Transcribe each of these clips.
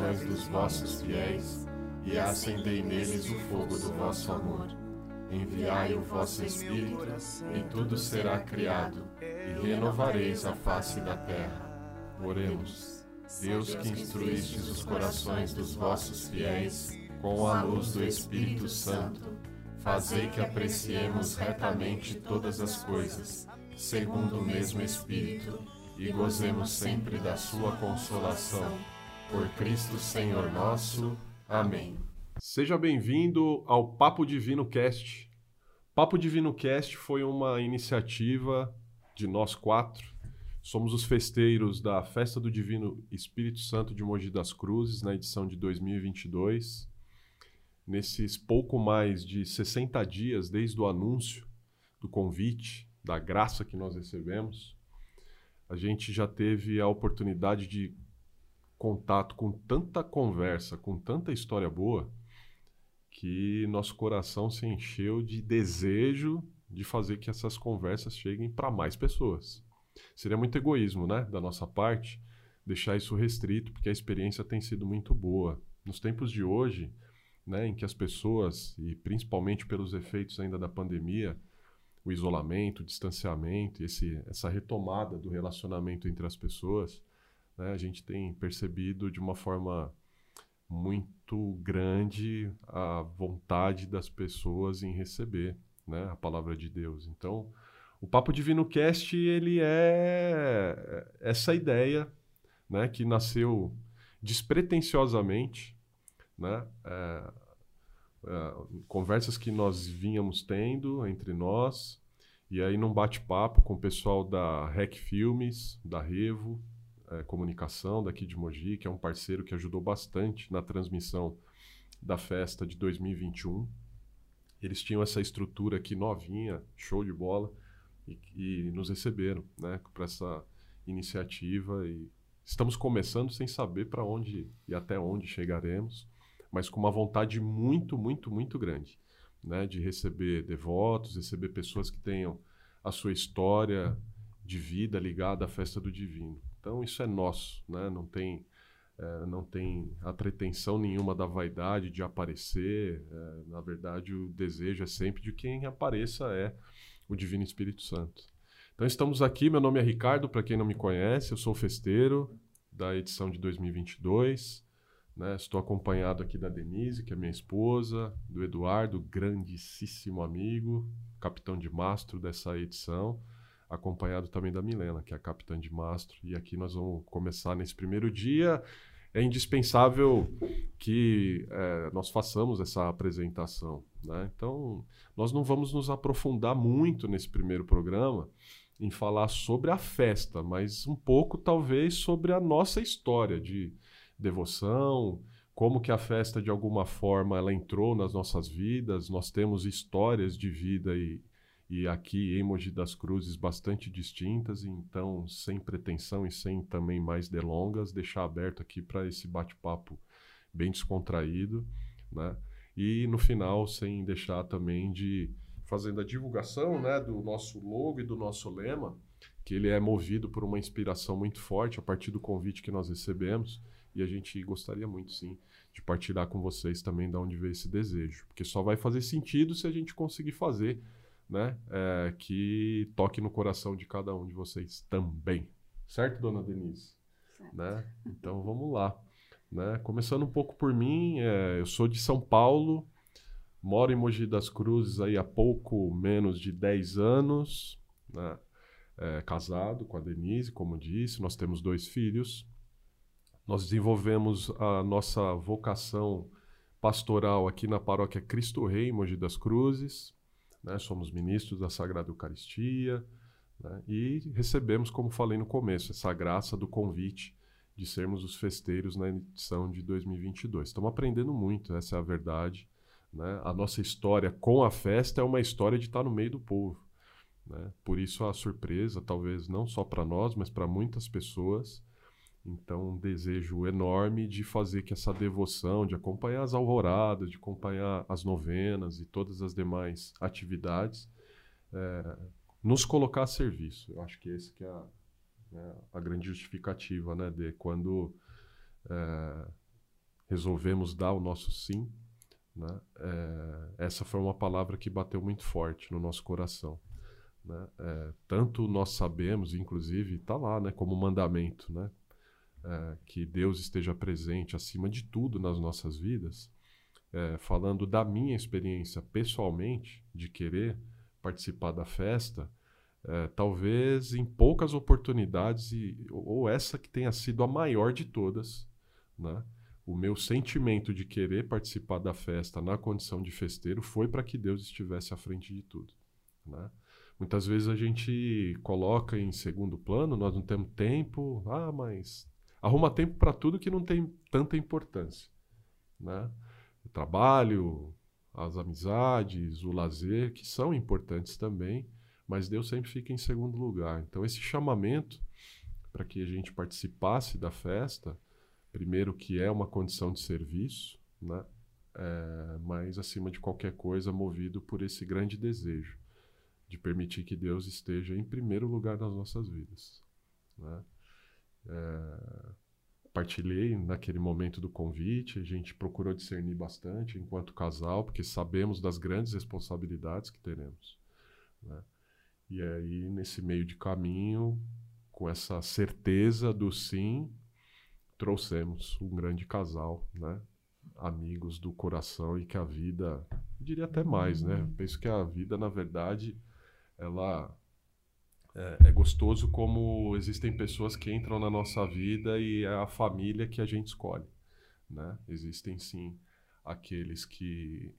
corações dos vossos fiéis e acendei neles o fogo do vosso amor. Enviai o vosso Espírito, e tudo será criado, e renovareis a face da terra. Oremos. Deus que instruístes os corações dos vossos fiéis com a luz do Espírito Santo, fazei que apreciemos retamente todas as coisas, segundo o mesmo Espírito, e gozemos sempre da sua consolação. Por Cristo Senhor nosso. Amém. Seja bem-vindo ao Papo Divino Cast. Papo Divino Cast foi uma iniciativa de nós quatro. Somos os festeiros da Festa do Divino Espírito Santo de Mogi das Cruzes, na edição de 2022. Nesses pouco mais de 60 dias desde o anúncio do convite, da graça que nós recebemos, a gente já teve a oportunidade de contato com tanta conversa, com tanta história boa, que nosso coração se encheu de desejo de fazer que essas conversas cheguem para mais pessoas. Seria muito egoísmo, né, da nossa parte, deixar isso restrito, porque a experiência tem sido muito boa. Nos tempos de hoje, né, em que as pessoas, e principalmente pelos efeitos ainda da pandemia, o isolamento, o distanciamento, esse, essa retomada do relacionamento entre as pessoas, né, a gente tem percebido de uma forma muito grande a vontade das pessoas em receber né, a palavra de Deus. Então, o Papo Divino Cast ele é essa ideia né, que nasceu despretensiosamente, né, é, é, conversas que nós vínhamos tendo entre nós, e aí num bate-papo com o pessoal da Rec Filmes, da Revo, é, Comunicação daqui de Mogi, que é um parceiro que ajudou bastante na transmissão da festa de 2021. Eles tinham essa estrutura aqui novinha, show de bola, e, e nos receberam né, para essa iniciativa. E estamos começando sem saber para onde e até onde chegaremos, mas com uma vontade muito, muito, muito grande né, de receber devotos, receber pessoas que tenham a sua história de vida ligada à festa do divino. Então isso é nosso, né? não tem é, não tem a pretensão nenhuma da vaidade de aparecer. É, na verdade, o desejo é sempre de quem apareça é o Divino Espírito Santo. Então estamos aqui. Meu nome é Ricardo, para quem não me conhece, eu sou festeiro da edição de 2022. Né? Estou acompanhado aqui da Denise, que é minha esposa, do Eduardo, grandíssimo amigo, capitão de mastro dessa edição acompanhado também da Milena, que é a capitã de mastro. E aqui nós vamos começar nesse primeiro dia. É indispensável que é, nós façamos essa apresentação. Né? Então, nós não vamos nos aprofundar muito nesse primeiro programa em falar sobre a festa, mas um pouco, talvez, sobre a nossa história de devoção, como que a festa, de alguma forma, ela entrou nas nossas vidas. Nós temos histórias de vida e, e aqui em Mogi das Cruzes bastante distintas, então sem pretensão e sem também mais delongas, deixar aberto aqui para esse bate-papo bem descontraído, né? E no final, sem deixar também de fazendo a divulgação, né, do nosso logo e do nosso lema, que ele é movido por uma inspiração muito forte a partir do convite que nós recebemos, e a gente gostaria muito sim de partilhar com vocês também de onde veio esse desejo, porque só vai fazer sentido se a gente conseguir fazer né? É, que toque no coração de cada um de vocês também. Certo, dona Denise? Certo. Né? Então vamos lá. Né? Começando um pouco por mim, é, eu sou de São Paulo, moro em Mogi das Cruzes aí há pouco menos de 10 anos, né? é, casado com a Denise, como disse, nós temos dois filhos. Nós desenvolvemos a nossa vocação pastoral aqui na paróquia Cristo Rei, em Mogi das Cruzes né? somos ministros da Sagrada Eucaristia né? e recebemos, como falei no começo, essa graça do convite de sermos os festeiros na edição de 2022. Estamos aprendendo muito, essa é a verdade. Né? A nossa história com a festa é uma história de estar no meio do povo. Né? Por isso a surpresa, talvez não só para nós, mas para muitas pessoas, então, um desejo enorme de fazer que essa devoção, de acompanhar as alvoradas, de acompanhar as novenas e todas as demais atividades, é, nos colocar a serviço. Eu acho que esse que é a, é a grande justificativa, né, de quando é, resolvemos dar o nosso sim, né? É, essa foi uma palavra que bateu muito forte no nosso coração. Né? É, tanto nós sabemos, inclusive, está lá né, como mandamento, né? É, que Deus esteja presente acima de tudo nas nossas vidas. É, falando da minha experiência pessoalmente, de querer participar da festa, é, talvez em poucas oportunidades, e, ou essa que tenha sido a maior de todas, né? o meu sentimento de querer participar da festa na condição de festeiro foi para que Deus estivesse à frente de tudo. Né? Muitas vezes a gente coloca em segundo plano, nós não temos tempo, ah, mas arruma tempo para tudo que não tem tanta importância. Né? O trabalho, as amizades, o lazer, que são importantes também, mas Deus sempre fica em segundo lugar. Então, esse chamamento para que a gente participasse da festa, primeiro que é uma condição de serviço, né? É, mas acima de qualquer coisa, movido por esse grande desejo de permitir que Deus esteja em primeiro lugar nas nossas vidas. Né? É, partilhei naquele momento do convite, a gente procurou discernir bastante enquanto casal, porque sabemos das grandes responsabilidades que teremos. Né? E aí, nesse meio de caminho, com essa certeza do sim, trouxemos um grande casal, né? Amigos do coração e que a vida, diria até mais, né? Penso que a vida, na verdade, ela é, é, gostoso como existem pessoas que entram na nossa vida e é a família que a gente escolhe, né? Existem sim aqueles que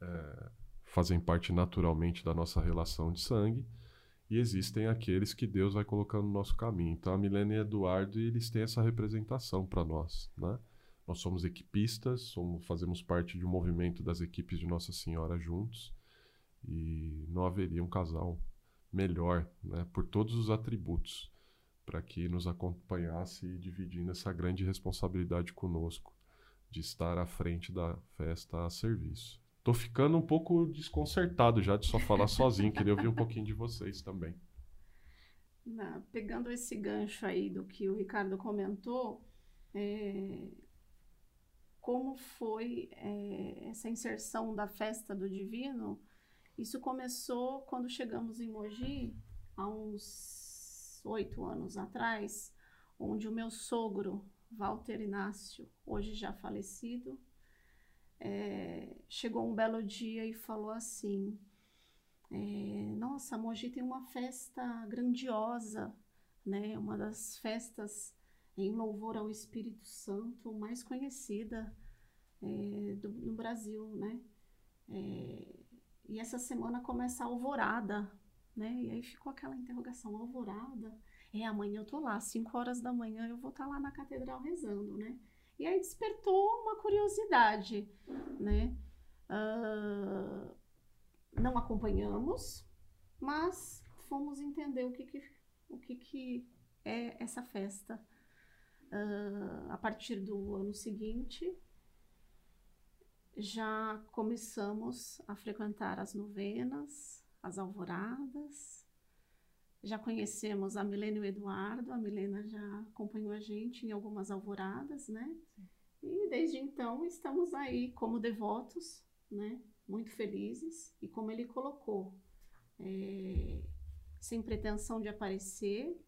é, fazem parte naturalmente da nossa relação de sangue e existem aqueles que Deus vai colocando no nosso caminho. Então a Milena e Eduardo eles têm essa representação para nós, né? Nós somos equipistas, somos, fazemos parte de um movimento das equipes de Nossa Senhora juntos e não haveria um casal melhor, né, por todos os atributos, para que nos acompanhasse dividindo essa grande responsabilidade conosco de estar à frente da festa a serviço. Tô ficando um pouco desconcertado já de só falar sozinho. Queria ouvir um pouquinho de vocês também. Não, pegando esse gancho aí do que o Ricardo comentou, é, como foi é, essa inserção da festa do Divino? Isso começou quando chegamos em Mogi, há uns oito anos atrás, onde o meu sogro, Walter Inácio, hoje já falecido, é, chegou um belo dia e falou assim: é, Nossa, Mogi tem uma festa grandiosa, né? Uma das festas em louvor ao Espírito Santo mais conhecida é, do, no Brasil, né? É, e essa semana começa a alvorada, né? E aí ficou aquela interrogação: alvorada? É, amanhã eu tô lá, 5 horas da manhã eu vou estar tá lá na catedral rezando, né? E aí despertou uma curiosidade, né? Uh, não acompanhamos, mas fomos entender o que, que o que, que é essa festa. Uh, a partir do ano seguinte, já começamos a frequentar as novenas, as alvoradas, já conhecemos a Milena e o Eduardo, a Milena já acompanhou a gente em algumas alvoradas, né? E desde então estamos aí como devotos, né? Muito felizes e como ele colocou, é, sem pretensão de aparecer,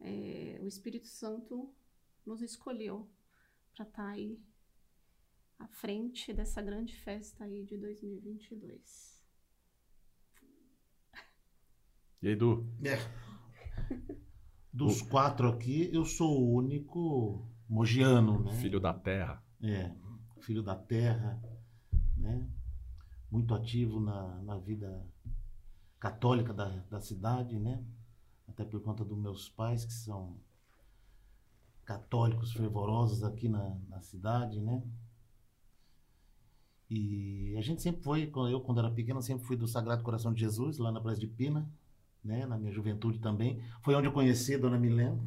é, o Espírito Santo nos escolheu para estar tá aí à frente dessa grande festa aí de 2022. E aí, Du? É. Dos o... quatro aqui, eu sou o único mogiano, né? Filho da terra. É, filho da terra, né? Muito ativo na, na vida católica da, da cidade, né? Até por conta dos meus pais, que são católicos fervorosos aqui na, na cidade, né? E a gente sempre foi, eu quando era pequeno, sempre fui do Sagrado Coração de Jesus, lá na Praia de Pina, né, na minha juventude também. Foi onde eu conheci a Dona Milena,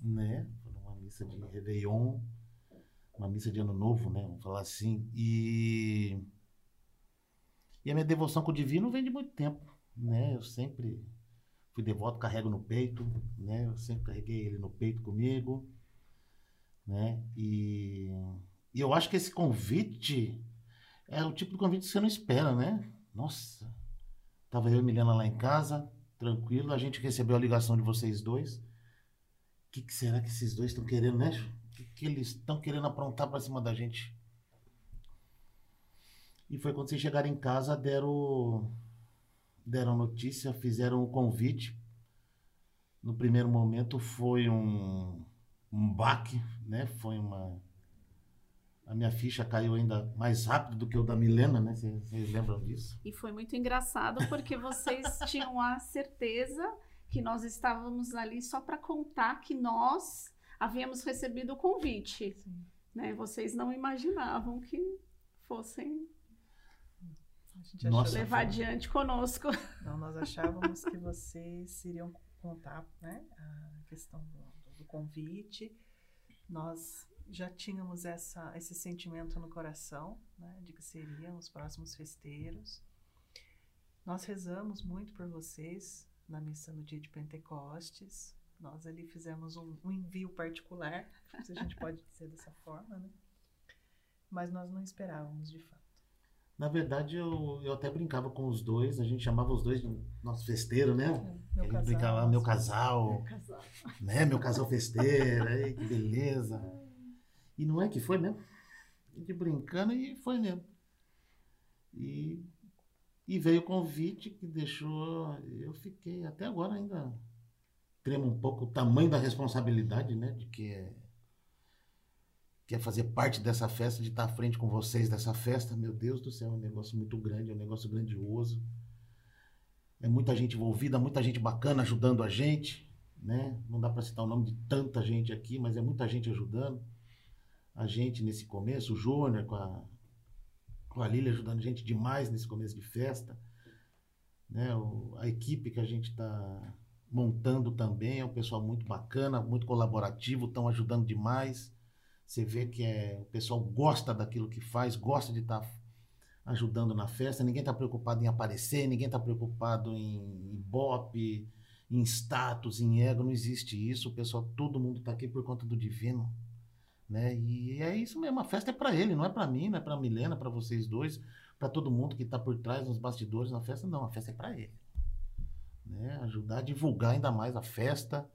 né, uma missa de Réveillon, uma missa de Ano Novo, né, vamos falar assim. E, e a minha devoção com o Divino vem de muito tempo, né, eu sempre fui devoto, carrego no peito, né, eu sempre carreguei ele no peito comigo, né, e E eu acho que esse convite é o tipo de convite que você não espera, né? Nossa. Tava eu e Milena lá em casa, tranquilo. A gente recebeu a ligação de vocês dois. O que, que será que esses dois estão querendo, né? O que, que eles estão querendo aprontar pra cima da gente? E foi quando vocês chegaram em casa, deram, deram notícia, fizeram o convite. No primeiro momento foi um, um baque, né? Foi uma. A minha ficha caiu ainda mais rápido do que o da Milena, né? Vocês lembram disso? E foi muito engraçado porque vocês tinham a certeza que nós estávamos ali só para contar que nós havíamos recebido o convite. Sim. Né? Vocês não imaginavam que fossem A gente Nossa. achou- levar adiante conosco. Não, nós achávamos que vocês iriam contar né, a questão do, do convite. Nós já tínhamos essa, esse sentimento no coração né, de que seriam os próximos festeiros. Nós rezamos muito por vocês na missa no dia de Pentecostes. Nós ali fizemos um, um envio particular, se a gente pode dizer dessa forma, né? Mas nós não esperávamos de fato. Na verdade, eu, eu até brincava com os dois, a gente chamava os dois de nosso festeiro, né? Meu casal, brincava, meu casal, Casal. né? Meu casal festeiro, aí, que beleza. E não é que foi mesmo? Gente brincando e foi mesmo. E, e veio o convite que deixou. Eu fiquei até agora ainda tremo um pouco o tamanho da responsabilidade, né? De que é, que é fazer parte dessa festa, de estar à frente com vocês dessa festa. Meu Deus do céu, é um negócio muito grande, é um negócio grandioso. É muita gente envolvida, muita gente bacana ajudando a gente, né? Não dá para citar o nome de tanta gente aqui, mas é muita gente ajudando a gente nesse começo. O Júnior com a, com a Lília ajudando a gente demais nesse começo de festa. Né? O- a equipe que a gente está montando também é um pessoal muito bacana, muito colaborativo, estão ajudando demais. Você vê que é, o pessoal gosta daquilo que faz, gosta de estar ajudando na festa. Ninguém está preocupado em aparecer, ninguém está preocupado em ibope, em status, em ego. Não existe isso. O pessoal, todo mundo está aqui por conta do divino. Né? E é isso mesmo. A festa é para ele, não é para mim, não é para Milena, para vocês dois, para todo mundo que está por trás, nos bastidores na festa. Não, a festa é para ele. Né? Ajudar a divulgar ainda mais a festa.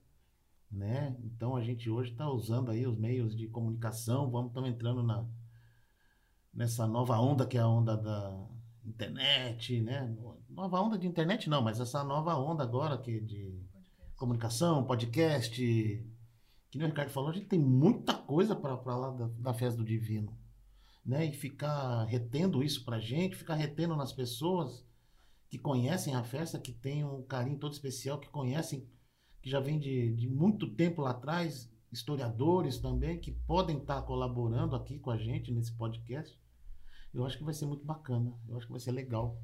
Né? Então a gente hoje está usando aí os meios de comunicação, vamos estamos entrando na, nessa nova onda que é a onda da internet, né? Nova onda de internet não, mas essa nova onda agora que é de comunicação, podcast, que nem o Ricardo falou, a gente tem muita coisa para lá da, da festa do divino, né? E ficar retendo isso pra gente, ficar retendo nas pessoas que conhecem a festa, que tem um carinho todo especial, que conhecem, que já vem de, de muito tempo lá atrás, historiadores também, que podem estar colaborando aqui com a gente nesse podcast. Eu acho que vai ser muito bacana, eu acho que vai ser legal.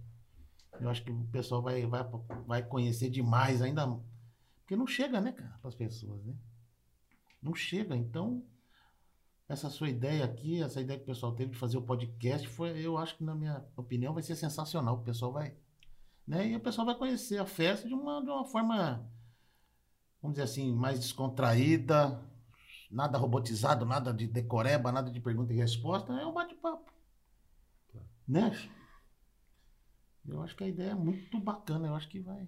Eu acho que o pessoal vai, vai, vai conhecer demais ainda. Porque não chega, né, cara, para as pessoas, né? Não chega. Então, essa sua ideia aqui, essa ideia que o pessoal teve de fazer o podcast, foi, eu acho que, na minha opinião, vai ser sensacional. O pessoal vai. Né? E o pessoal vai conhecer a festa de uma, de uma forma, vamos dizer assim, mais descontraída, nada robotizado, nada de decoreba, nada de pergunta e resposta. É um bate-papo. Né? Eu acho que a ideia é muito bacana. Eu acho que vai.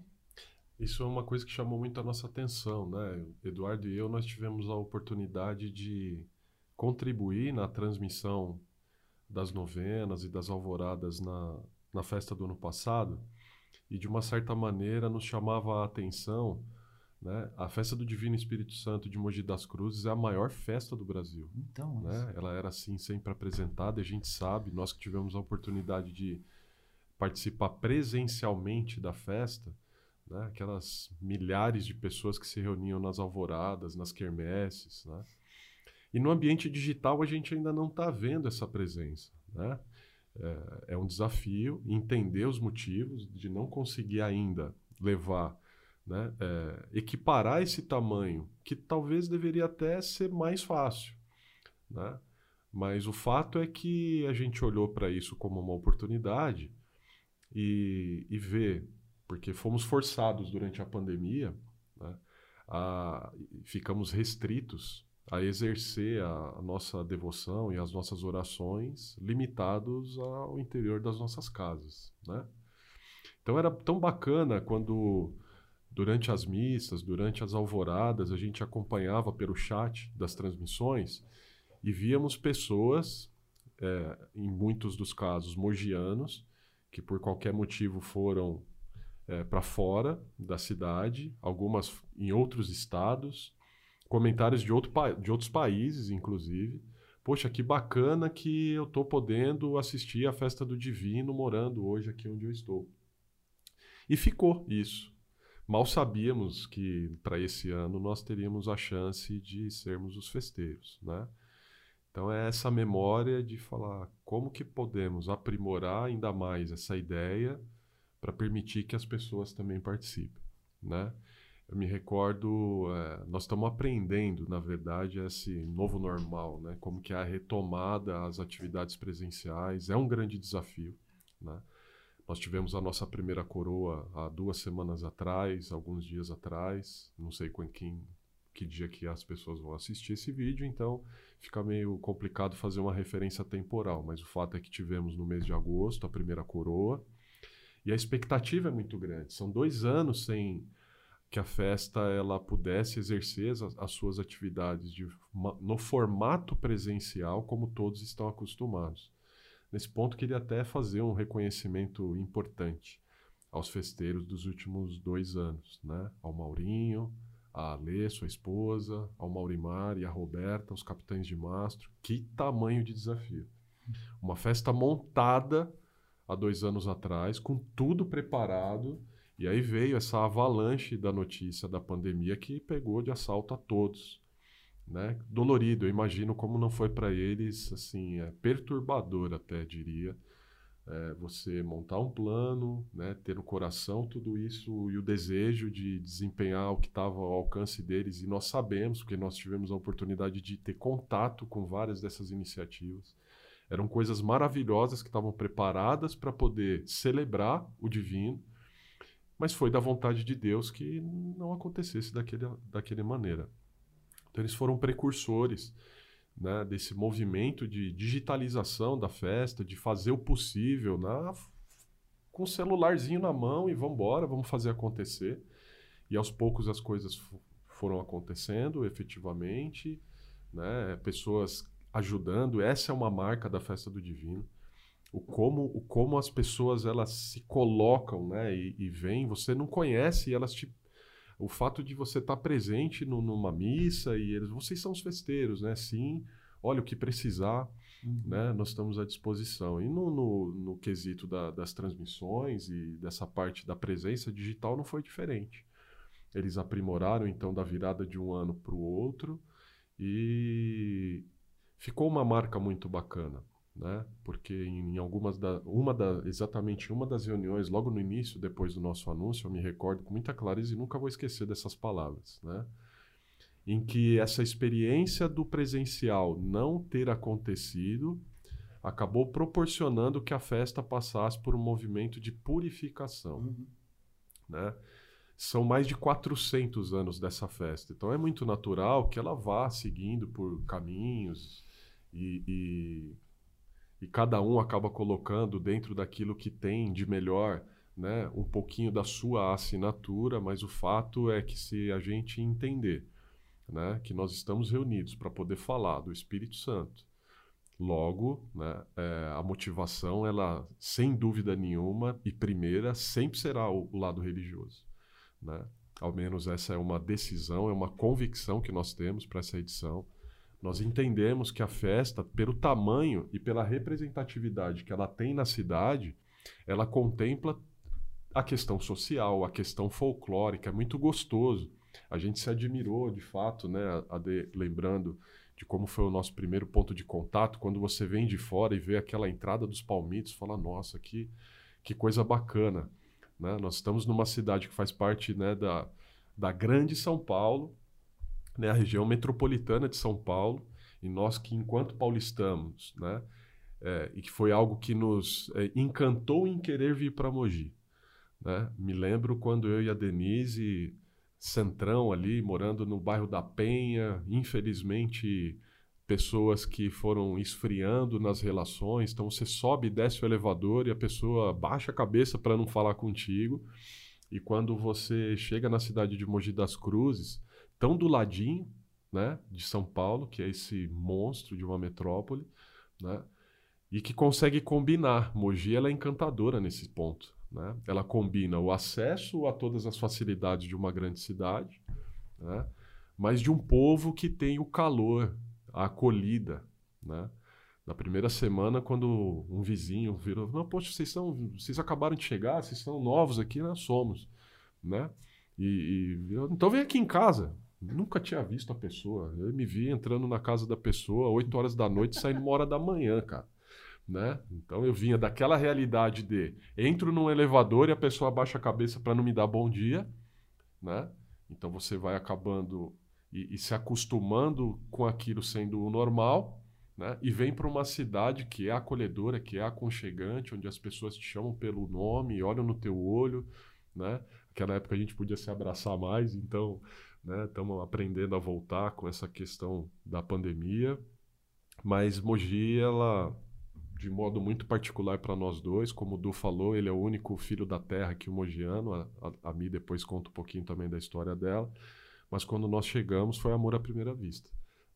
Isso é uma coisa que chamou muito a nossa atenção, né? Eduardo e eu, nós tivemos a oportunidade de contribuir na transmissão das novenas e das alvoradas na, na festa do ano passado e, de uma certa maneira, nos chamava a atenção, né? A festa do Divino Espírito Santo de Mogi das Cruzes é a maior festa do Brasil Então, né? Ela era assim sempre apresentada, a gente sabe, nós que tivemos a oportunidade de participar presencialmente da festa, né? Aquelas milhares de pessoas que se reuniam nas alvoradas, nas quermesses, né? E no ambiente digital a gente ainda não está vendo essa presença, né? É, é um desafio entender os motivos de não conseguir ainda levar né, é, equiparar esse tamanho, que talvez deveria até ser mais fácil. Né? Mas o fato é que a gente olhou para isso como uma oportunidade e, e vê, porque fomos forçados durante a pandemia, né, a, ficamos restritos a exercer a, a nossa devoção e as nossas orações limitados ao interior das nossas casas, né? Então era tão bacana quando durante as missas, durante as alvoradas, a gente acompanhava pelo chat das transmissões e víamos pessoas, é, em muitos dos casos mogianos, que por qualquer motivo foram é, para fora da cidade, algumas em outros estados, comentários de, outro, de outros países, inclusive. Poxa, que bacana que eu estou podendo assistir a festa do Divino morando hoje aqui onde eu estou. E ficou isso. Mal sabíamos que para esse ano nós teríamos a chance de sermos os festeiros, né? Então é essa memória de falar como que podemos aprimorar ainda mais essa ideia para permitir que as pessoas também participem, né? Eu me recordo, é, nós estamos aprendendo, na verdade, esse novo normal, né? Como que é a retomada às atividades presenciais é um grande desafio, né? Nós tivemos a nossa primeira coroa há duas semanas atrás, alguns dias atrás, não sei com quem, que dia que as pessoas vão assistir esse vídeo, então fica meio complicado fazer uma referência temporal, mas o fato é que tivemos no mês de agosto a primeira coroa, e a expectativa é muito grande. São dois anos sem que a festa ela pudesse exercer as, as suas atividades de, no formato presencial como todos estão acostumados. Nesse ponto, queria até fazer um reconhecimento importante aos festeiros dos últimos dois anos, né? Ao Maurinho, a Alê, sua esposa, ao Maurimar e a Roberta, os capitães de mastro. Que tamanho de desafio! Uma festa montada há dois anos atrás, com tudo preparado, e aí veio essa avalanche da notícia da pandemia que pegou de assalto a todos. Né? Dolorido, eu imagino como não foi para eles, assim, é perturbador até, diria, é, você montar um plano, né, ter no coração tudo isso e o desejo de desempenhar o que estava ao alcance deles, e nós sabemos, porque nós tivemos a oportunidade de ter contato com várias dessas iniciativas. Eram coisas maravilhosas que estavam preparadas para poder celebrar o divino, mas foi da vontade de Deus que não acontecesse daquele, daquele maneira. Então, eles foram precursores né, desse movimento de digitalização da festa, de fazer o possível na, com o celularzinho na mão e vamos embora, vamos fazer acontecer. E aos poucos as coisas foram acontecendo efetivamente, né, pessoas ajudando. Essa é uma marca da festa do divino. O como, o como as pessoas elas se colocam, né, e, e vêm. Você não conhece e elas te o fato de você estar tá presente no, numa missa e eles, vocês são os festeiros, né? Sim, olha o que precisar, uhum. né? Nós estamos à disposição. E no, no, no quesito da, das transmissões e dessa parte da presença digital não foi diferente. Eles aprimoraram então da virada de um ano para o outro e ficou uma marca muito bacana, né? Porque em algumas da, uma da, exatamente uma das reuniões logo no início, depois do nosso anúncio, eu me recordo com muita clareza e nunca vou esquecer dessas palavras, né? Em que essa experiência do presencial não ter acontecido acabou proporcionando que a festa passasse por um movimento de purificação, uhum. né? São mais de 400 anos dessa festa, então é muito natural que ela vá seguindo por caminhos e, e, e cada um acaba colocando dentro daquilo que tem de melhor né, um pouquinho da sua assinatura, mas o fato é que se a gente entender né, que nós estamos reunidos para poder falar do Espírito Santo, logo né, é, a motivação, ela sem dúvida nenhuma e primeira, sempre será o, o lado religioso. Né? Ao menos essa é uma decisão, é uma convicção que nós temos para essa edição. Nós entendemos que a festa, pelo tamanho e pela representatividade que ela tem na cidade, ela contempla a questão social, a questão folclórica, é muito gostoso. A gente se admirou, de fato, né, de, lembrando de como foi o nosso primeiro ponto de contato, quando você vem de fora e vê aquela entrada dos palmitos, fala, nossa, que, que coisa bacana. Né? Nós estamos numa cidade que faz parte né, da, da grande São Paulo, né, a região metropolitana de São Paulo, e nós que, enquanto paulistanos, né, é, e que foi algo que nos é, encantou em querer vir para Mogi. Né? Me lembro quando eu e a Denise centrão ali, morando no bairro da Penha, infelizmente pessoas que foram esfriando nas relações, então você sobe e desce o elevador e a pessoa baixa a cabeça para não falar contigo. E quando você chega na cidade de Mogi das Cruzes, tão do ladinho, né, de São Paulo, que é esse monstro de uma metrópole, né, e que consegue combinar. Mogi ela é encantadora nesse ponto. Né? Ela combina o acesso a todas as facilidades de uma grande cidade, né? mas de um povo que tem o calor, a acolhida. Né? Na primeira semana, quando um vizinho virou, não, poxa, vocês, são, vocês acabaram de chegar, vocês são novos aqui, nós somos. Né? E, e então vem aqui em casa. Nunca tinha visto a pessoa. Eu me vi entrando na casa da pessoa, 8 horas da noite, saindo uma hora da manhã, cara. Né? Então eu vinha daquela realidade de entro num elevador e a pessoa abaixa a cabeça para não me dar bom dia, né? Então você vai acabando e, e se acostumando com aquilo sendo o normal, né? E vem para uma cidade que é acolhedora, que é aconchegante, onde as pessoas te chamam pelo nome, olham no teu olho, né? Naquela época a gente podia se abraçar mais, então, né? Estamos aprendendo a voltar com essa questão da pandemia, mas Mogi ela de modo muito particular para nós dois. Como o Du falou, ele é o único filho da terra que o Mogiano. A, a, a Mi depois conta um pouquinho também da história dela. Mas quando nós chegamos, foi amor à primeira vista.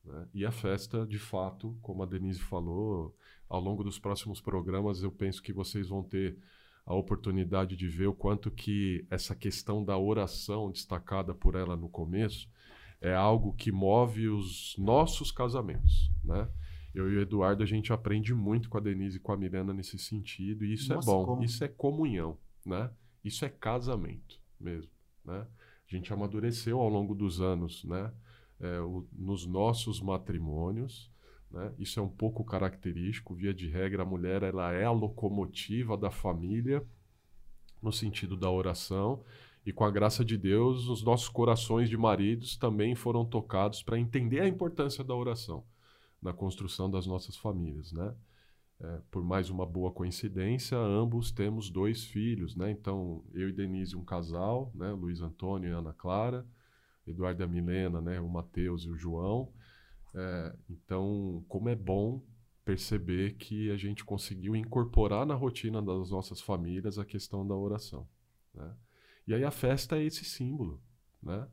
Né? E a festa, de fato, como a Denise falou, ao longo dos próximos programas, eu penso que vocês vão ter a oportunidade de ver o quanto que essa questão da oração destacada por ela no começo é algo que move os nossos casamentos, né? eu e o Eduardo, a gente aprende muito com a Denise e com a Miranda nesse sentido, e isso é Nossa, é bom, como... isso é comunhão, né? Isso é casamento mesmo, né? A gente amadureceu ao longo dos anos, né? É, o, nos nossos matrimônios, né? Isso é um pouco característico, via de regra, a mulher ela é a locomotiva da família, no sentido da oração, e com a graça de Deus, os nossos corações de maridos também foram tocados para entender a importância da oração na construção das nossas famílias, né? É, por mais uma boa coincidência, ambos temos dois filhos, né? Então, eu e Denise, um casal, né? Luiz Antônio e Ana Clara, Eduardo e a Milena, né? O Matheus e o João. É, então, como é bom perceber que a gente conseguiu incorporar na rotina das nossas famílias a questão da oração, né? E aí a festa é esse símbolo, né?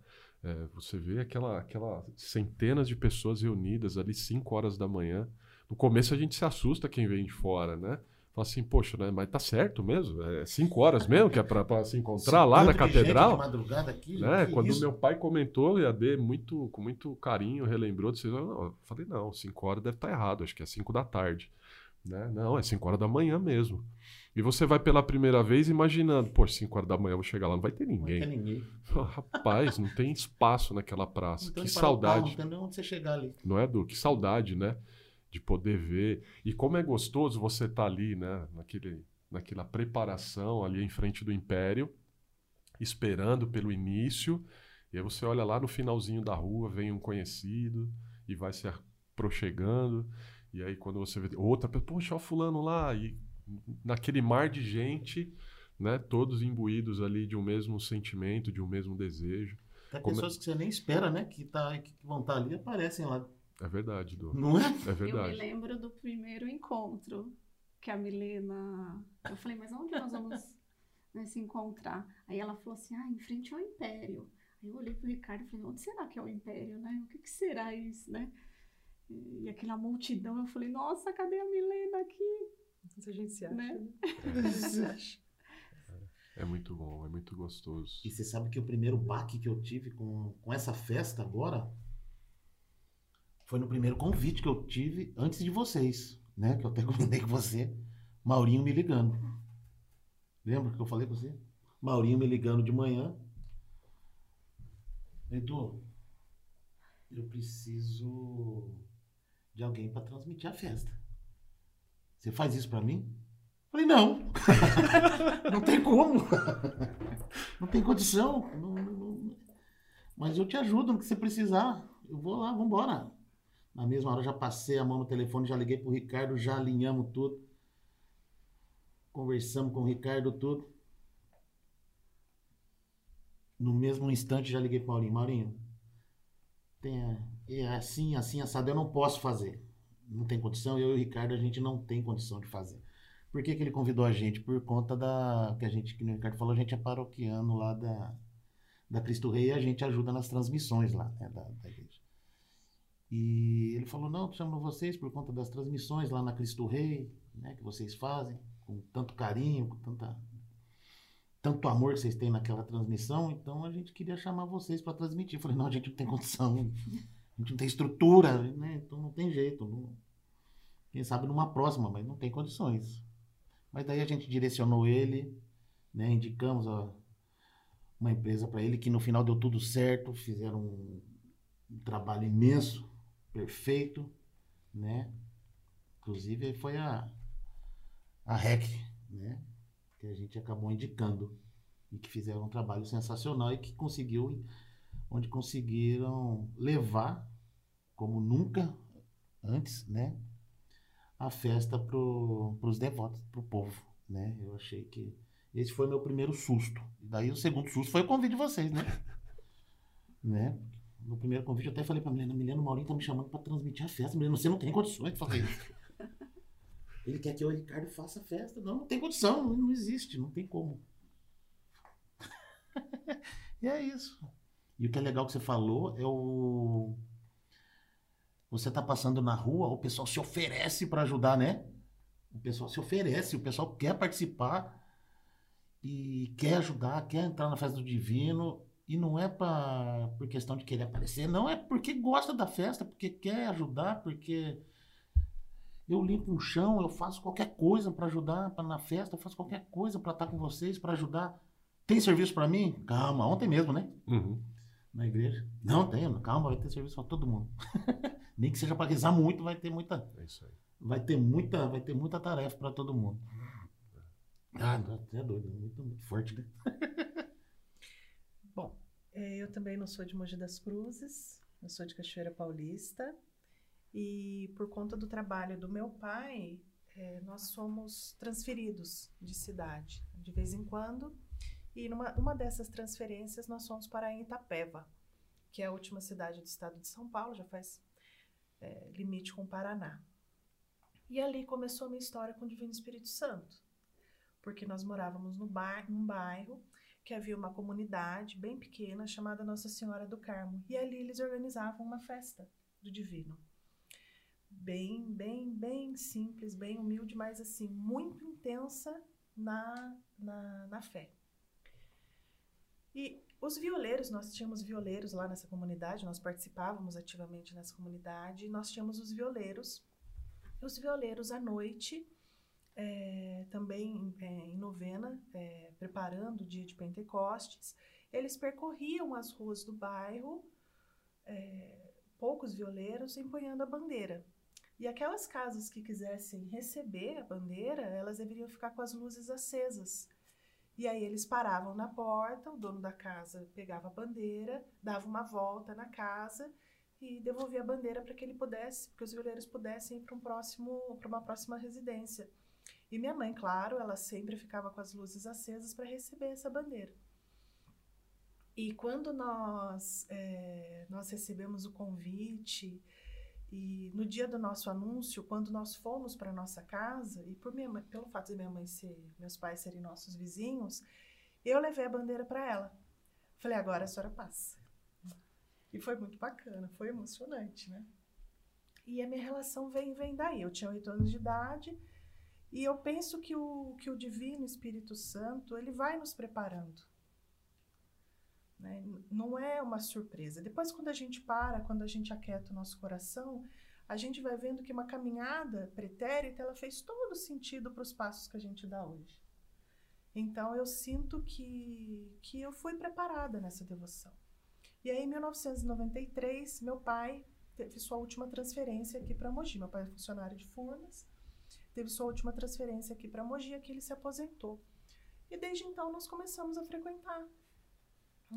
É, você vê aquela, aquela centenas de pessoas reunidas ali 5 horas da manhã. No começo a gente se assusta quem vem de fora, né? Fala assim, poxa, né? Mas tá certo mesmo? É 5 horas mesmo que é para se encontrar lá na catedral? madrugada aqui, né? Quando isso? meu pai comentou, e a D muito, com muito carinho relembrou, disse, não, eu falei, não, 5 horas deve estar tá errado, acho que é 5 da tarde. Né? Não, é 5 horas da manhã mesmo. E você vai pela primeira vez imaginando, pô, 5 horas da manhã eu vou chegar lá, não vai ter ninguém. Não vai ter ninguém. Rapaz, não tem espaço naquela praça. Então, que saudade. Carro, não onde você chegar ali. Não é, Du? Que saudade, né? De poder ver. E como é gostoso você estar tá ali, né? Naquele, naquela preparação ali em frente do Império, esperando pelo início. E aí você olha lá no finalzinho da rua, vem um conhecido e vai se aproxegando. E aí quando você vê outra pessoa, poxa, o fulano lá, e naquele mar de gente, né, todos imbuídos ali de um mesmo sentimento, de um mesmo desejo. Tem Como... pessoas que você nem espera, né, que, tá, que vão estar tá ali aparecem lá. É verdade, Du. Não é? É verdade. Eu me lembro do primeiro encontro que a Milena. Eu falei, mas onde nós vamos né, se encontrar? Aí ela falou assim: ah, em frente ao Império. Aí eu olhei pro Ricardo e falei: onde será que é o Império, né? O que, que será isso, né? E aquela multidão, eu falei: nossa, cadê a Milena aqui? Mas a gente se acha. Né? né? É muito bom, é muito gostoso. E você sabe que o primeiro baque que eu tive com, com essa festa agora foi no primeiro convite que eu tive antes de vocês, né? Que eu até comentei com você. Maurinho me ligando. Lembra que eu falei com você? Maurinho me ligando de manhã. Edu, eu preciso de alguém para transmitir a festa. Você faz isso para mim? Falei, não. não tem como. não tem condição. Não, não, mas eu te ajudo no que você precisar. Eu vou lá, vamos embora. Na mesma hora já passei a mão no telefone, já liguei pro Ricardo, já alinhamos tudo. Conversamos com o Ricardo tudo. no mesmo instante já liguei para Maurinho. Maurinho, tem, é assim, assim, assado, eu não posso fazer. Não tem condição, eu e o Ricardo, a gente não tem condição de fazer. Por que, que ele convidou a gente? Por conta da. Que a gente, que o Ricardo falou, a gente é paroquiano lá da, da Cristo Rei e a gente ajuda nas transmissões lá, né, da, da igreja. E ele falou: não, chamo vocês por conta das transmissões lá na Cristo Rei, né, que vocês fazem, com tanto carinho, com tanta, tanto amor que vocês têm naquela transmissão, então a gente queria chamar vocês para transmitir. Eu falei: não, a gente não tem condição, a gente não tem estrutura, né, então não tem jeito. Não, quem sabe numa próxima, mas não tem condições. Mas daí a gente direcionou ele, né, indicamos a, uma empresa para ele que no final deu tudo certo, fizeram um, um trabalho imenso, perfeito, né? Inclusive foi a a REC, né? Que a gente acabou indicando e que fizeram um trabalho sensacional e que conseguiu onde conseguiram levar como nunca antes, né? A festa para os devotos, para o povo, né? Eu achei que esse foi meu primeiro susto. E daí o segundo susto foi o convite de vocês, né? né? No primeiro convite eu até falei pra Milena, Milena, o Maurinho tá me chamando pra transmitir a festa. Milena, você não tem condições de fazer isso. Ele quer que eu o Ricardo faça a festa. Não, não tem condição, não, não existe, não tem como. e é isso. E o que é legal que você falou é o. Você tá passando na rua, o pessoal se oferece para ajudar, né? O pessoal se oferece, o pessoal quer participar e quer ajudar, quer entrar na festa do divino. E não é pra, por questão de querer aparecer, não, é porque gosta da festa, porque quer ajudar, porque eu limpo um chão, eu faço qualquer coisa para ajudar pra, na festa, eu faço qualquer coisa para estar com vocês, para ajudar. Tem serviço para mim? Calma, ontem mesmo, né? Uhum. Na igreja. Não tem, calma, vai ter serviço para todo mundo. Nem que seja para rezar muito, vai ter muita. É isso aí. Vai ter muita, vai ter muita tarefa para todo mundo. Ah, é doido, muito, muito forte, né? É, eu também não sou de Mogi das Cruzes, eu sou de Cachoeira Paulista. E por conta do trabalho do meu pai, é, nós somos transferidos de cidade de vez em quando. E numa uma dessas transferências nós fomos para Itapeva, que é a última cidade do estado de São Paulo, já faz é, limite com o Paraná. E ali começou a minha história com o Divino Espírito Santo porque nós morávamos no bairro, num bairro que havia uma comunidade bem pequena chamada Nossa Senhora do Carmo. E ali eles organizavam uma festa do Divino. Bem, bem, bem simples, bem humilde, mas assim, muito intensa na, na, na fé. E os violeiros, nós tínhamos violeiros lá nessa comunidade, nós participávamos ativamente nessa comunidade, e nós tínhamos os violeiros. Os violeiros à noite é, também é, em novena, é, preparando o dia de Pentecostes, eles percorriam as ruas do bairro, poucos violeiros, empunhando a bandeira. E aquelas casas que quisessem receber a bandeira, elas deveriam ficar com as luzes acesas. E aí eles paravam na porta, o dono da casa pegava a bandeira, dava uma volta na casa e devolvia a bandeira para que ele pudesse, que os violeiros pudessem ir para um próximo, para uma próxima residência. E minha mãe, claro, ela sempre ficava com as luzes acesas para receber essa bandeira. E quando nós, é, nós recebemos o convite, e no dia do nosso anúncio, quando nós fomos para nossa casa, e por minha, pelo fato de minha mãe ser, meus pais serem nossos vizinhos, eu levei a bandeira para ela. Falei, agora a senhora passa. E foi muito bacana, foi emocionante, né? E a minha relação vem, vem daí. Eu tinha oito anos de idade, e eu penso que o, que o Divino Espírito Santo, ele vai nos preparando. Né? Não é uma surpresa. Depois, quando a gente para, quando a gente aquieta o nosso coração, a gente vai vendo que uma caminhada pretérita, ela fez todo sentido para os passos que a gente dá hoje. Então, eu sinto que, que eu fui preparada nessa devoção. E aí, em 1993, meu pai teve sua última transferência aqui para Mogi. Meu pai é funcionário de Furnas teve sua última transferência aqui para Mogi, que ele se aposentou. E desde então nós começamos a frequentar.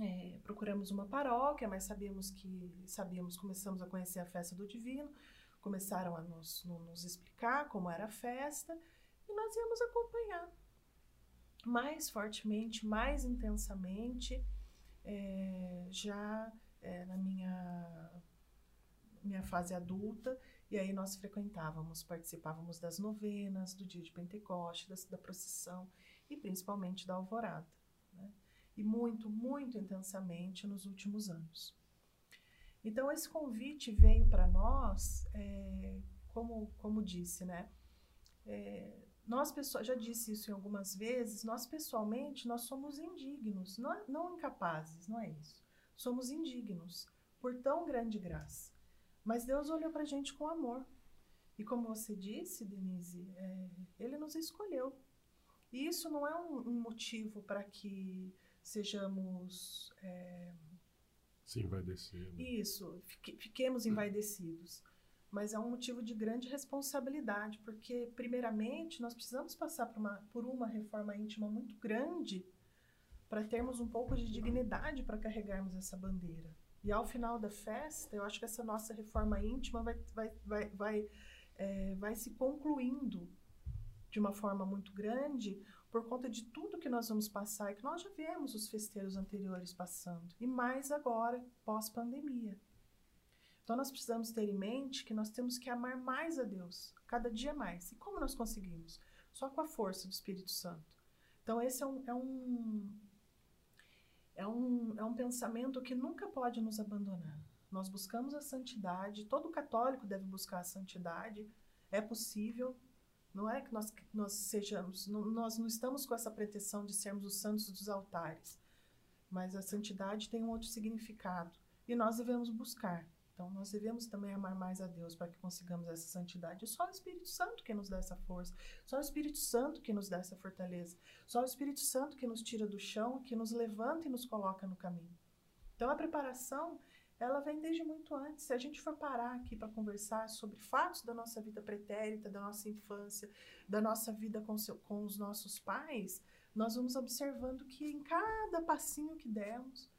É, procuramos uma paróquia, mas sabíamos que sabíamos, começamos a conhecer a festa do Divino, começaram a nos, nos explicar como era a festa e nós íamos acompanhar mais fortemente, mais intensamente. é, já é, na minha, minha fase adulta, e aí nós frequentávamos, participávamos das novenas, do dia de Pentecoste, da, da procissão e principalmente da alvorada. Né? E muito, muito intensamente nos últimos anos. Então, esse convite veio para nós, é, como, como disse, né? É, nós, já disse isso em algumas vezes, nós pessoalmente, nós somos indignos, não, é, não incapazes, não é isso. Somos indignos por tão grande graça. Mas Deus olhou para a gente com amor. E como você disse, Denise, é, Ele nos escolheu. E isso não é um, um motivo para que sejamos. É, Se envaidecer. Né? Isso, fique, fiquemos envaidecidos mas é um motivo de grande responsabilidade, porque, primeiramente, nós precisamos passar por uma, por uma reforma íntima muito grande para termos um pouco de dignidade para carregarmos essa bandeira. E ao final da festa, eu acho que essa nossa reforma íntima vai, vai, vai, vai, é, vai se concluindo de uma forma muito grande por conta de tudo que nós vamos passar e que nós já vemos os festeiros anteriores passando, e mais agora, pós-pandemia. Então nós precisamos ter em mente que nós temos que amar mais a Deus, cada dia mais. E como nós conseguimos? Só com a força do Espírito Santo. Então esse é um, é um, é um, é um pensamento que nunca pode nos abandonar. Nós buscamos a santidade, todo católico deve buscar a santidade, é possível, não é que nós, nós sejamos, não, nós não estamos com essa pretensão de sermos os santos dos altares, mas a santidade tem um outro significado e nós devemos buscar. Então, nós devemos também amar mais a Deus para que consigamos essa santidade. só o Espírito Santo que nos dá essa força, só o Espírito Santo que nos dá essa fortaleza, só o Espírito Santo que nos tira do chão, que nos levanta e nos coloca no caminho. Então, a preparação, ela vem desde muito antes. Se a gente for parar aqui para conversar sobre fatos da nossa vida pretérita, da nossa infância, da nossa vida com, seu, com os nossos pais, nós vamos observando que em cada passinho que demos,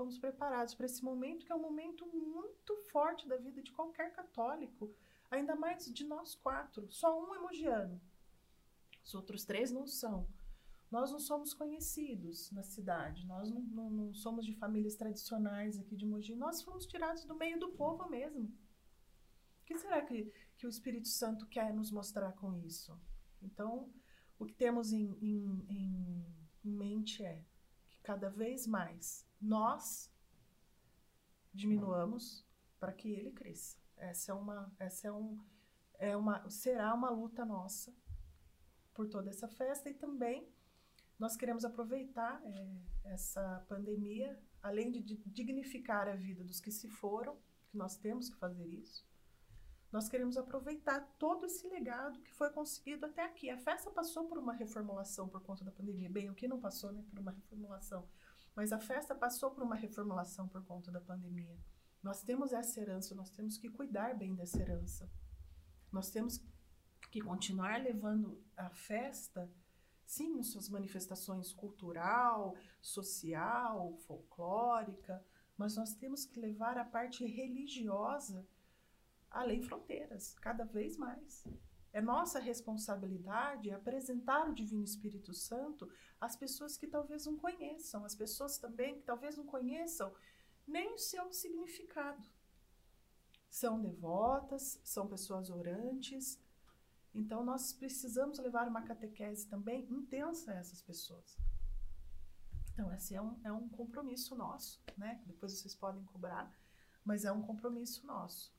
fomos preparados para esse momento, que é um momento muito forte da vida de qualquer católico, ainda mais de nós quatro. Só um é mogiano, os outros três não são. Nós não somos conhecidos na cidade, nós não, não, não somos de famílias tradicionais aqui de Mogi, nós fomos tirados do meio do povo mesmo. O que será que, que o Espírito Santo quer nos mostrar com isso? Então, o que temos em, em, em, mente é cada vez mais nós diminuamos para que ele cresça. Essa é uma, essa é um, é uma, será uma luta nossa por toda essa festa e também nós queremos aproveitar é, essa pandemia, além de dignificar a vida dos que se foram, que nós temos que fazer isso. Nós queremos aproveitar todo esse legado que foi conseguido até aqui. A festa passou por uma reformulação por conta da pandemia. Bem, o que não passou, né, por uma reformulação mas a festa passou por uma reformulação por conta da pandemia. Nós temos essa herança, nós temos que cuidar bem dessa herança. Nós temos que continuar levando a festa, sim, em suas manifestações cultural, social, folclórica, mas nós temos que levar a parte religiosa além fronteiras, cada vez mais. É nossa responsabilidade apresentar o Divino Espírito Santo às pessoas que talvez não conheçam, às pessoas também que talvez não conheçam nem o seu significado. São devotas, são pessoas orantes, então nós precisamos levar uma catequese também intensa a essas pessoas. Então, esse é um, é um compromisso nosso, né? Depois vocês podem cobrar, mas é um compromisso nosso.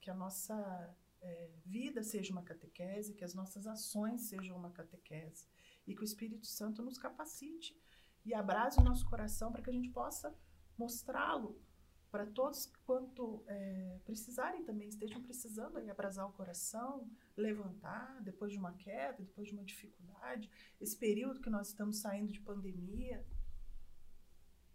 Que a nossa é, vida seja uma catequese, que as nossas ações sejam uma catequese e que o Espírito Santo nos capacite e abraze o nosso coração para que a gente possa mostrá-lo para todos quanto é, precisarem também, estejam precisando aí abrasar o coração, levantar depois de uma queda, depois de uma dificuldade, esse período que nós estamos saindo de pandemia.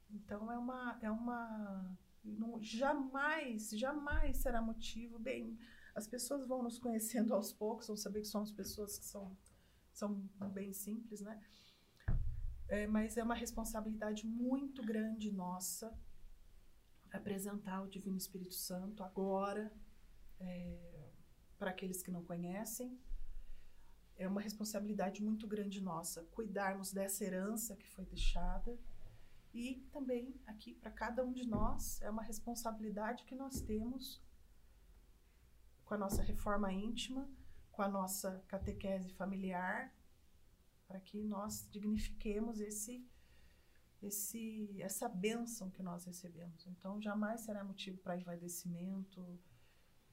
Então é uma é uma não, jamais, jamais será motivo bem as pessoas vão nos conhecendo aos poucos, vão saber que somos pessoas que são, são bem simples, né? É, mas é uma responsabilidade muito grande nossa apresentar o Divino Espírito Santo agora é, para aqueles que não conhecem. É uma responsabilidade muito grande nossa cuidarmos dessa herança que foi deixada E também aqui para cada um de nós é uma responsabilidade que nós temos com a nossa reforma íntima, com a nossa catequese familiar, para que nós dignifiquemos esse esse essa bênção que nós recebemos. Então jamais será motivo para envaidecimento,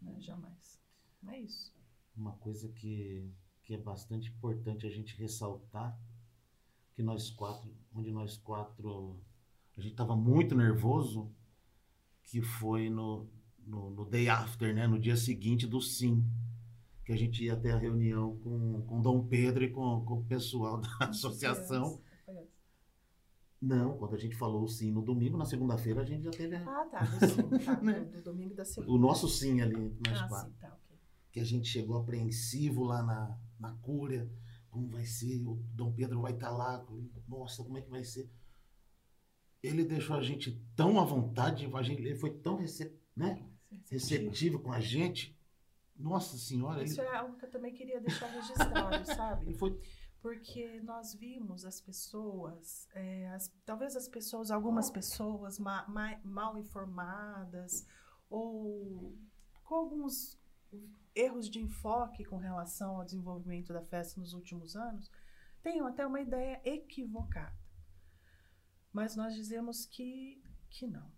né? jamais. Não é isso. Uma coisa que, que é bastante importante a gente ressaltar que nós quatro, onde nós quatro a gente estava muito nervoso, que foi no, no, no, day after, né? No dia seguinte do sim. Que a gente ia ter a reunião com, com Dom Pedro e com, com o pessoal da associação. Não, quando a gente falou o sim no domingo, na segunda-feira a gente já teve. A... Ah, tá. Sim, tá né? do, do, domingo da segunda. O nosso sim ali, nós ah, quatro. Sim, tá, okay. Que a gente chegou apreensivo lá na, na cúria. Como vai ser? O Dom Pedro vai estar tá lá. Nossa, como é que vai ser? Ele deixou a gente tão à vontade, a gente, ele foi tão né? receptivo com a gente. Nossa Senhora. Isso ele... é algo que eu também queria deixar registrado, sabe? Ele foi porque nós vimos as pessoas, é, as, talvez as pessoas, algumas pessoas ma, ma, mal informadas ou com alguns erros de enfoque com relação ao desenvolvimento da festa nos últimos anos, tenham até uma ideia equivocada. Mas nós dizemos que, que não.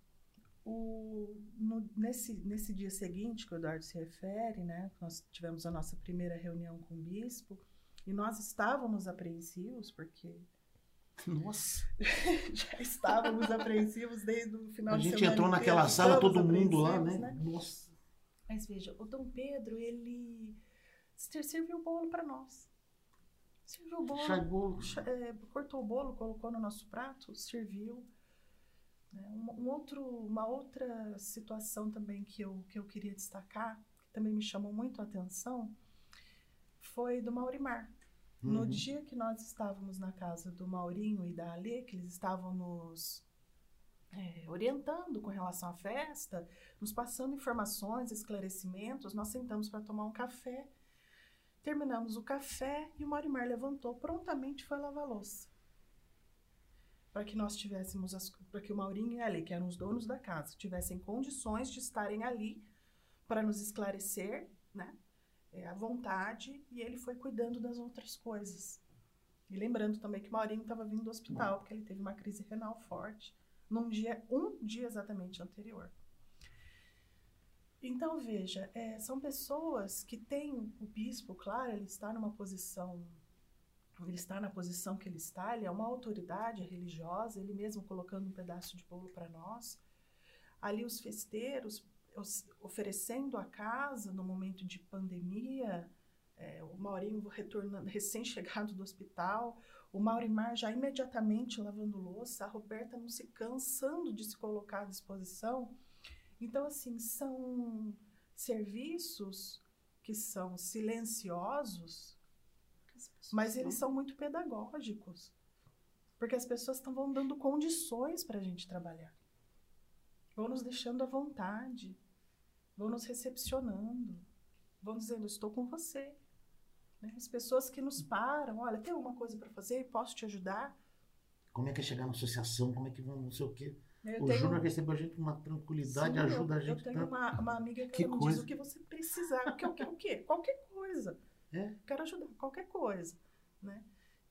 O, no, nesse, nesse dia seguinte que o Eduardo se refere, né, nós tivemos a nossa primeira reunião com o bispo, e nós estávamos apreensivos, porque. Nossa! já estávamos apreensivos desde o final a de semana. A gente entrou naquela sala, todo mundo lá, né? né? Nossa! Mas veja, o Dom Pedro, ele serviu o bolo para nós. Serviu o bolo. Chai bolo. É, cortou o bolo, colocou no nosso prato, serviu. Né? Um, um, outro, uma outra situação também que eu, que eu queria destacar, que também me chamou muito a atenção, foi do Maurimar. Uhum. No dia que nós estávamos na casa do Maurinho e da Alê, que eles estavam nos é, orientando com relação à festa, nos passando informações, esclarecimentos, nós sentamos para tomar um café. Terminamos o café e o Maurimar levantou, prontamente foi lavar louça. Para que nós tivéssemos, para que o Maurinho e a Alê, que eram os donos da casa, tivessem condições de estarem ali para nos esclarecer, né? é, vontade e ele foi cuidando das outras coisas. E lembrando também que o Maurinho estava vindo do hospital porque ele teve uma crise renal forte num dia, um dia exatamente anterior. Então veja, é, são pessoas que têm o bispo, claro, ele está numa posição, ele está na posição que ele está, ele é uma autoridade religiosa, ele mesmo colocando um pedaço de bolo para nós. Ali os festeiros oferecendo a casa no momento de pandemia, é, o Maurinho retornando, recém-chegado do hospital, o Maurimar já imediatamente lavando louça, a Roberta não se cansando de se colocar à disposição. Então, assim, são serviços que são silenciosos, mas eles são muito pedagógicos, porque as pessoas estão dando condições para a gente trabalhar vão nos deixando à vontade, vão nos recepcionando, vão dizendo: Estou com você. Né? As pessoas que nos param: Olha, tem alguma coisa para fazer? Posso te ajudar? Como é que é chegar na associação? Como é que vão, não sei o quê. Eu o tenho... Júnior recebeu a gente com uma tranquilidade, Sim, ajuda eu, a gente. Eu tenho tanto. uma, uma amiga que, que ela me coisa. diz o que você precisar. Que, que, o quê? Qualquer coisa. É? Quero ajudar, qualquer coisa. Né?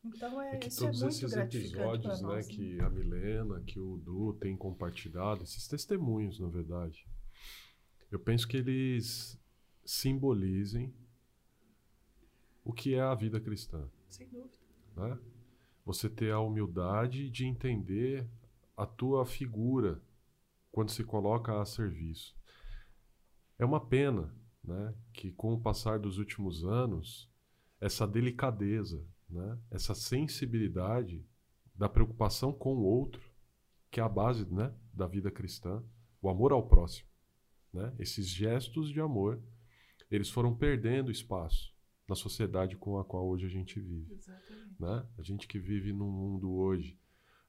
Então é, É que isso é todos muito esses episódios, né, nós. que a Milena, que o Du tem compartilhado, esses testemunhos, na verdade, eu penso que eles simbolizem o que é a vida cristã, Sem dúvida. né? Você ter a humildade de entender a tua figura quando se coloca a serviço. É uma pena, né, que com o passar dos últimos anos, essa delicadeza, né, essa sensibilidade da preocupação com o outro, que é a base, né, da vida cristã, o amor ao próximo, né? Esses gestos de amor, eles foram perdendo espaço na sociedade com a qual hoje a gente vive né? A gente que vive num mundo hoje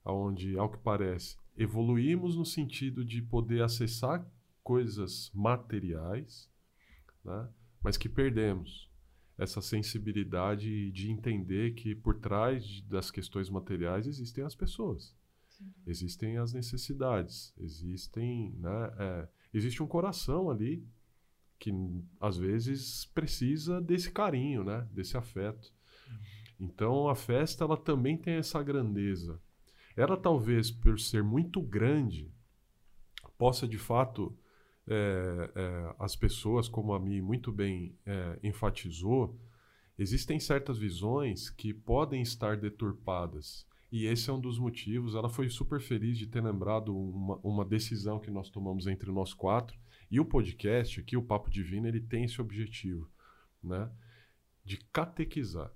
onde, ao que parece, evoluímos no sentido de poder acessar coisas materiais, né? mas que perdemos essa sensibilidade de entender que por trás das questões materiais existem as pessoas. existem as necessidades, existem, né, é, existe um coração ali que às vezes precisa desse carinho, né, desse afeto. Então a festa ela também tem essa grandeza. Ela talvez por ser muito grande possa de fato é, é, as pessoas, como a Mi muito bem é, enfatizou, existem certas visões que podem estar deturpadas. E esse é um dos motivos. Ela foi super feliz de ter lembrado uma, uma decisão que nós tomamos entre nós quatro. E o podcast aqui, o Papo Divino, ele tem esse objetivo, né? De catequizar.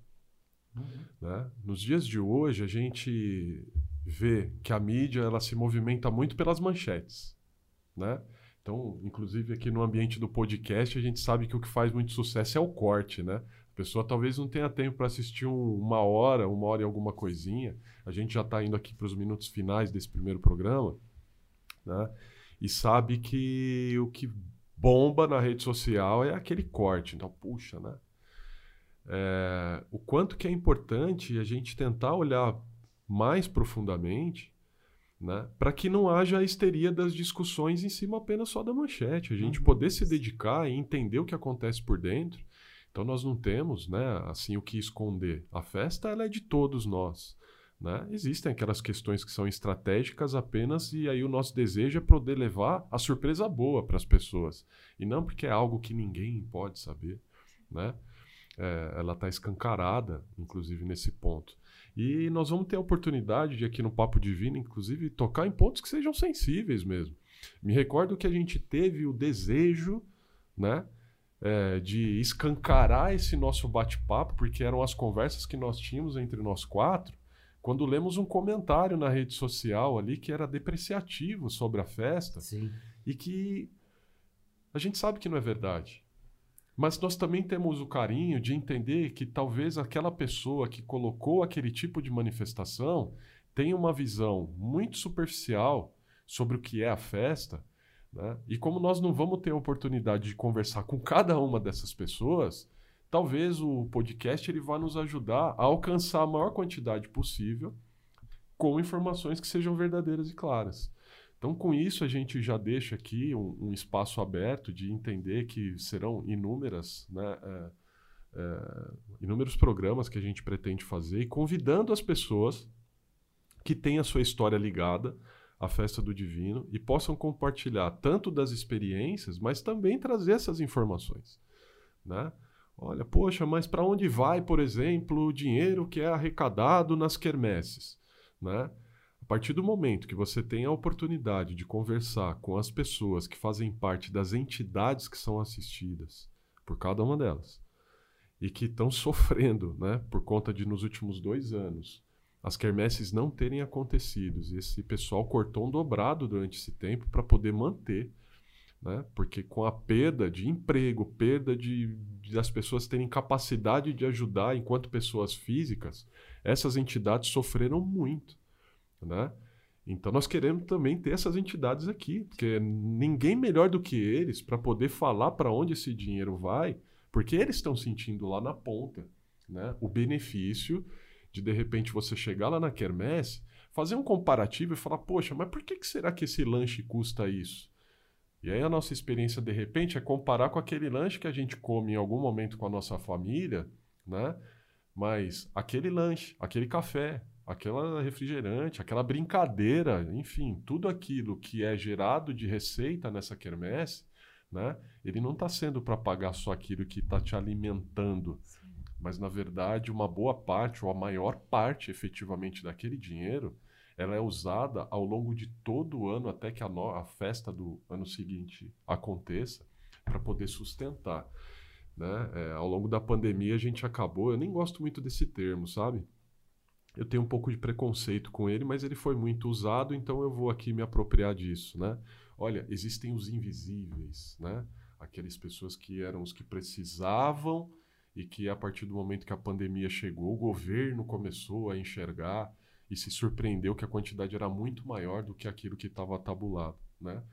Uhum. Né? Nos dias de hoje, a gente vê que a mídia ela se movimenta muito pelas manchetes, né? Então, inclusive aqui no ambiente do podcast, a gente sabe que o que faz muito sucesso é o corte, né? A pessoa talvez não tenha tempo para assistir um, uma hora, uma hora e alguma coisinha. A gente já está indo aqui para os minutos finais desse primeiro programa, né? E sabe que o que bomba na rede social é aquele corte. Então, puxa, né? É, o quanto que é importante a gente tentar olhar mais profundamente né? Para que não haja a histeria das discussões em cima apenas só da manchete, a gente uhum. poder se dedicar e entender o que acontece por dentro. Então nós não temos, né, assim o que esconder. A festa ela é de todos nós, né? Existem aquelas questões que são estratégicas apenas e aí o nosso desejo é poder levar a surpresa boa para as pessoas e não porque é algo que ninguém pode saber, né? É, ela está escancarada, inclusive nesse ponto. E nós vamos ter a oportunidade de aqui no Papo Divino, inclusive, tocar em pontos que sejam sensíveis mesmo. Me recordo que a gente teve o desejo, né, é, de escancarar esse nosso bate-papo, porque eram as conversas que nós tínhamos entre nós quatro, quando lemos um comentário na rede social ali que era depreciativo sobre a festa Sim. e que a gente sabe que não é verdade. Mas nós também temos o carinho de entender que talvez aquela pessoa que colocou aquele tipo de manifestação tenha uma visão muito superficial sobre o que é a festa. Né? E como nós não vamos ter a oportunidade de conversar com cada uma dessas pessoas, talvez o podcast ele vá nos ajudar a alcançar a maior quantidade possível com informações que sejam verdadeiras e claras. Então, com isso, a gente já deixa aqui um, um espaço aberto de entender que serão inúmeras, né, é, é, inúmeros programas que a gente pretende fazer e convidando as pessoas que têm a sua história ligada à festa do divino e possam compartilhar tanto das experiências, mas também trazer essas informações, né? Olha, poxa, mas para onde vai, por exemplo, o dinheiro que é arrecadado nas quermesses, né? A partir do momento que você tem a oportunidade de conversar com as pessoas que fazem parte das entidades que são assistidas por cada uma delas e que estão sofrendo, né, por conta de nos últimos dois anos as quermesses não terem acontecido, e esse pessoal cortou um dobrado durante esse tempo para poder manter, né, porque com a perda de emprego, perda de, de das pessoas terem capacidade de ajudar enquanto pessoas físicas, essas entidades sofreram muito né? Então nós queremos também ter essas entidades aqui, porque ninguém melhor do que eles para poder falar para onde esse dinheiro vai, porque eles estão sentindo lá na ponta, né? O benefício de de repente você chegar lá na quermesse, fazer um comparativo e falar, poxa, mas por que, que será que esse lanche custa isso? E aí a nossa experiência de repente é comparar com aquele lanche que a gente come em algum momento com a nossa família, né? Mas aquele lanche, aquele café, aquela refrigerante, aquela brincadeira, enfim, tudo aquilo que é gerado de receita nessa quermesse, né? Ele não está sendo para pagar só aquilo que está te alimentando, Sim. mas na verdade uma boa parte ou a maior parte, efetivamente, daquele dinheiro, ela é usada ao longo de todo o ano até que a, no... a festa do ano seguinte aconteça para poder sustentar. Né? É, ao longo da pandemia a gente acabou, eu nem gosto muito desse termo, sabe? Eu tenho um pouco de preconceito com ele, mas ele foi muito usado, então eu vou aqui me apropriar disso, né? Olha, existem os invisíveis, né? Aquelas pessoas que eram os que precisavam e que a partir do momento que a pandemia chegou, o governo começou a enxergar e se surpreendeu que a quantidade era muito maior do que aquilo que estava tabulado, né?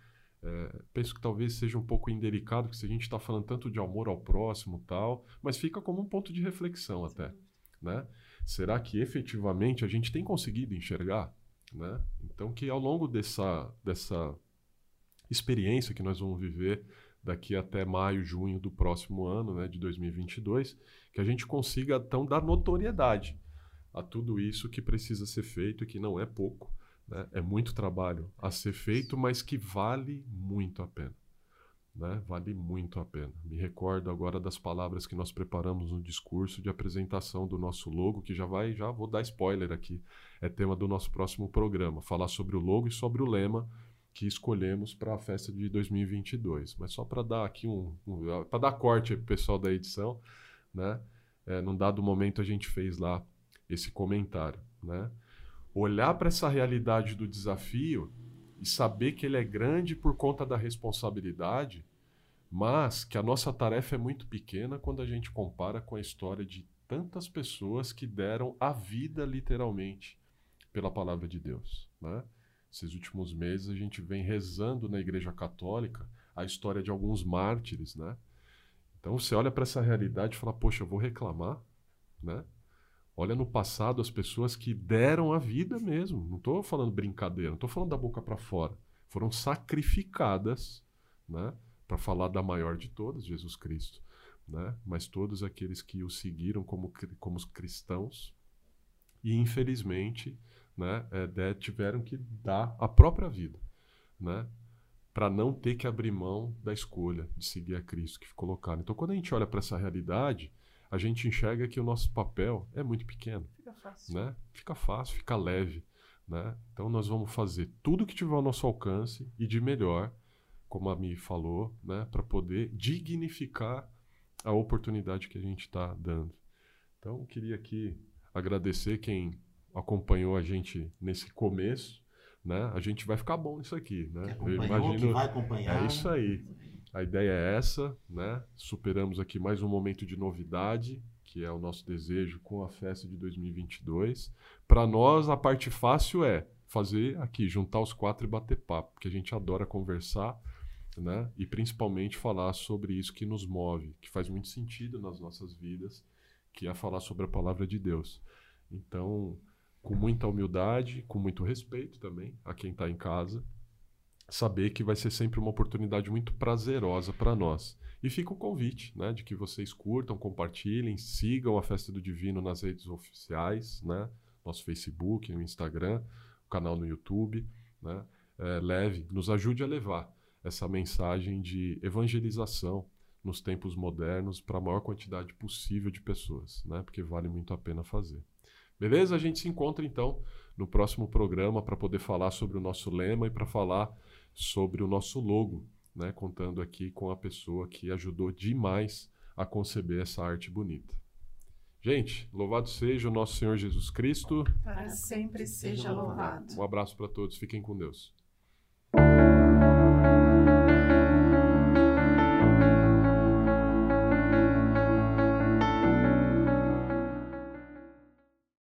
É, penso que talvez seja um pouco indelicado, porque se a gente está falando tanto de amor ao próximo tal, mas fica como um ponto de reflexão até, né? Será que efetivamente a gente tem conseguido enxergar Né? Então, que ao longo dessa, dessa experiência que nós vamos viver daqui até maio, junho do próximo ano, né, de 2022, que a gente consiga então dar notoriedade a tudo isso que precisa ser feito e que não é pouco, né? é muito trabalho a ser feito, mas que vale muito a pena. Né? Vale muito a pena. Me recordo agora das palavras que nós preparamos no discurso de apresentação do nosso logo, que já vai, já vou dar spoiler aqui, é tema do nosso próximo programa, falar sobre o logo e sobre o lema que escolhemos para a festa de 2022. Mas só para dar aqui um, um para dar corte para o pessoal da edição, né? É, num dado momento a gente fez lá esse comentário, né? Olhar para essa realidade do desafio e saber que ele é grande por conta da responsabilidade, mas que a nossa tarefa é muito pequena quando a gente compara com a história de tantas pessoas que deram a vida literalmente pela palavra de Deus, né? Esses últimos meses a gente vem rezando na Igreja Católica a história de alguns mártires, né? Então você olha para essa realidade e fala, poxa, eu vou reclamar, né? Olha no passado as pessoas que deram a vida mesmo. Não estou falando brincadeira, não estou falando da boca para fora. Foram sacrificadas, né, para falar da maior de todas, Jesus Cristo, né? Mas todos aqueles que o seguiram como como cristãos e infelizmente, né, é, tiveram que dar a própria vida, né? Para não ter que abrir mão da escolha de seguir a Cristo que colocaram. Então, quando a gente olha para essa realidade, a gente enxerga que o nosso papel é muito pequeno. Fica fácil. Né? Fica fácil, fica leve. Né? Então nós vamos fazer tudo que tiver ao nosso alcance e de melhor, como a Mi falou, né? para poder dignificar a oportunidade que a gente está dando. Então queria aqui agradecer quem acompanhou a gente nesse começo. Né? A gente vai ficar bom nisso aqui. Né? Eu imagino, que vai acompanhar. É isso aí. A ideia é essa, né? Superamos aqui mais um momento de novidade, que é o nosso desejo com a festa de 2022. Para nós, a parte fácil é fazer aqui, juntar os quatro e bater papo, porque a gente adora conversar, né? E principalmente falar sobre isso que nos move, que faz muito sentido nas nossas vidas, que é falar sobre a palavra de Deus. Então, com muita humildade, com muito respeito também a quem está em casa, saber que vai ser sempre uma oportunidade muito prazerosa para nós. E fica o convite, né, de que vocês curtam, compartilhem, sigam a Festa do Divino nas redes oficiais, né, nosso Facebook, no Instagram, o canal no YouTube, né, é, leve, nos ajude a levar essa mensagem de evangelização nos tempos modernos para a maior quantidade possível de pessoas, né, porque vale muito a pena fazer. Beleza? A gente se encontra então no próximo programa para poder falar sobre o nosso lema e para falar sobre o nosso logo, né, contando aqui com a pessoa que ajudou demais a conceber essa arte bonita. Gente, louvado seja o nosso Senhor Jesus Cristo. Para sempre seja louvado. Um abraço para todos, fiquem com Deus.